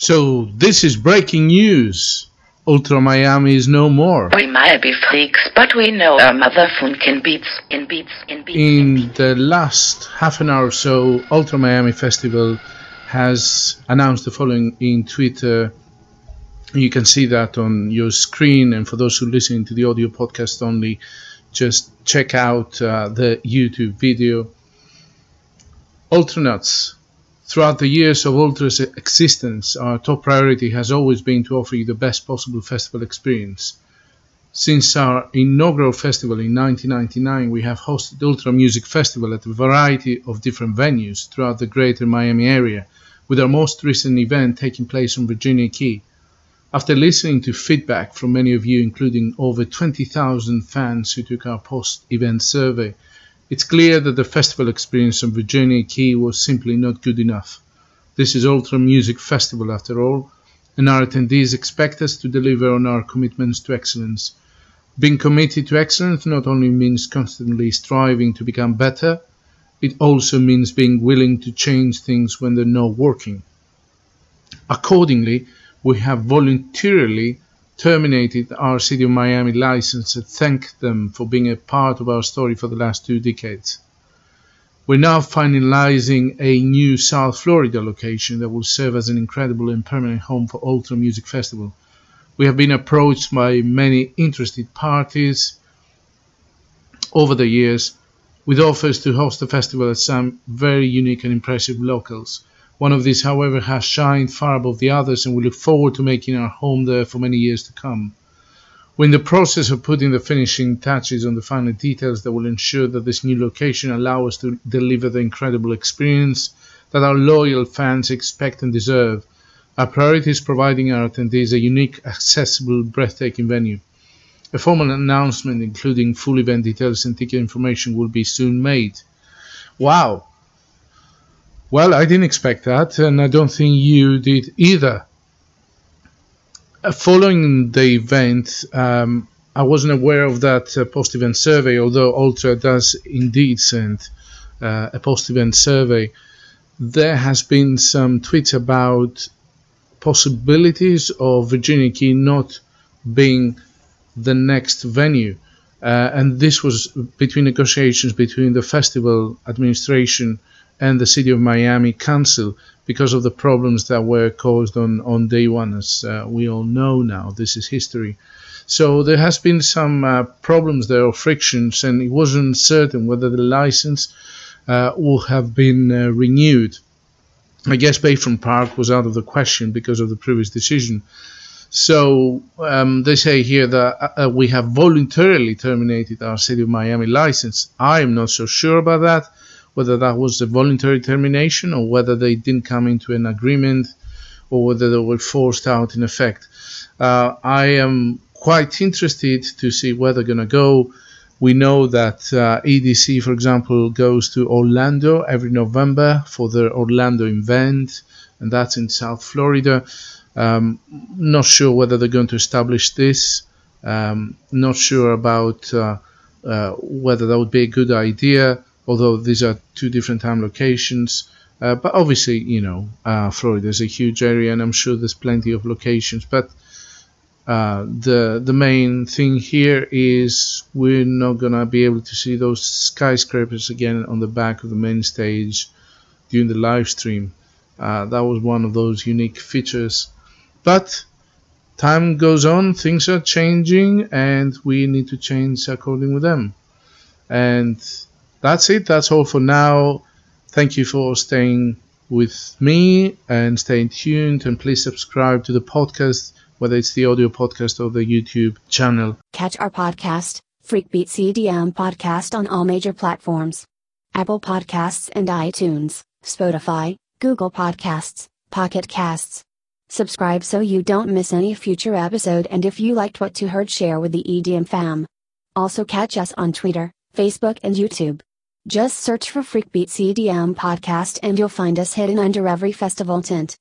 So this is breaking news. Ultra Miami is no more. We might be freaks, but we know our mother can beats, in beats, in beats. In the last half an hour or so, Ultra Miami Festival has announced the following in Twitter. You can see that on your screen, and for those who listen to the audio podcast only, just check out uh, the YouTube video. Ultranauts Throughout the years of Ultra's existence, our top priority has always been to offer you the best possible festival experience. Since our inaugural festival in 1999, we have hosted Ultra Music Festival at a variety of different venues throughout the greater Miami area, with our most recent event taking place on Virginia Key. After listening to feedback from many of you, including over 20,000 fans who took our post event survey, it's clear that the festival experience on Virginia Key was simply not good enough. This is Ultra Music Festival after all, and our attendees expect us to deliver on our commitments to excellence. Being committed to excellence not only means constantly striving to become better, it also means being willing to change things when they're not working. Accordingly, we have voluntarily terminated our City of Miami license and thank them for being a part of our story for the last two decades. We're now finalizing a new South Florida location that will serve as an incredible and permanent home for Ultra Music Festival. We have been approached by many interested parties over the years with offers to host the festival at some very unique and impressive locales. One of these, however, has shined far above the others, and we look forward to making our home there for many years to come. We're in the process of putting the finishing touches on the final details that will ensure that this new location allows us to deliver the incredible experience that our loyal fans expect and deserve. Our priority is providing our attendees a unique, accessible, breathtaking venue. A formal announcement, including full event details and ticket information, will be soon made. Wow! Well, I didn't expect that, and I don't think you did either. Uh, following the event, um, I wasn't aware of that uh, post event survey, although Ultra does indeed send uh, a post event survey. There has been some tweets about possibilities of Virginia Key not being the next venue. Uh, and this was between negotiations between the festival administration and the City of Miami Council because of the problems that were caused on, on day one, as uh, we all know now. This is history. So there has been some uh, problems there or frictions, and it wasn't certain whether the license uh, will have been uh, renewed. I guess Bayfront Park was out of the question because of the previous decision. So um, they say here that uh, we have voluntarily terminated our City of Miami license. I am not so sure about that whether that was a voluntary termination or whether they didn't come into an agreement or whether they were forced out in effect. Uh, I am quite interested to see where they're going to go. We know that uh, EDC, for example, goes to Orlando every November for their Orlando event, and that's in South Florida. Um, not sure whether they're going to establish this. Um, not sure about uh, uh, whether that would be a good idea although these are two different time locations. Uh, but obviously, you know, uh, Florida is a huge area, and I'm sure there's plenty of locations. But uh, the the main thing here is we're not gonna be able to see those skyscrapers again on the back of the main stage during the live stream. Uh, that was one of those unique features. But time goes on, things are changing, and we need to change according with them. And that's it. That's all for now. Thank you for staying with me and staying tuned. And please subscribe to the podcast, whether it's the audio podcast or the YouTube channel. Catch our podcast, Freakbeat EDM Podcast, on all major platforms Apple Podcasts and iTunes, Spotify, Google Podcasts, Pocket Casts. Subscribe so you don't miss any future episode and if you liked what you heard share with the EDM fam. Also catch us on Twitter, Facebook and YouTube. Just search for Freakbeat EDM podcast and you'll find us hidden under every festival tent.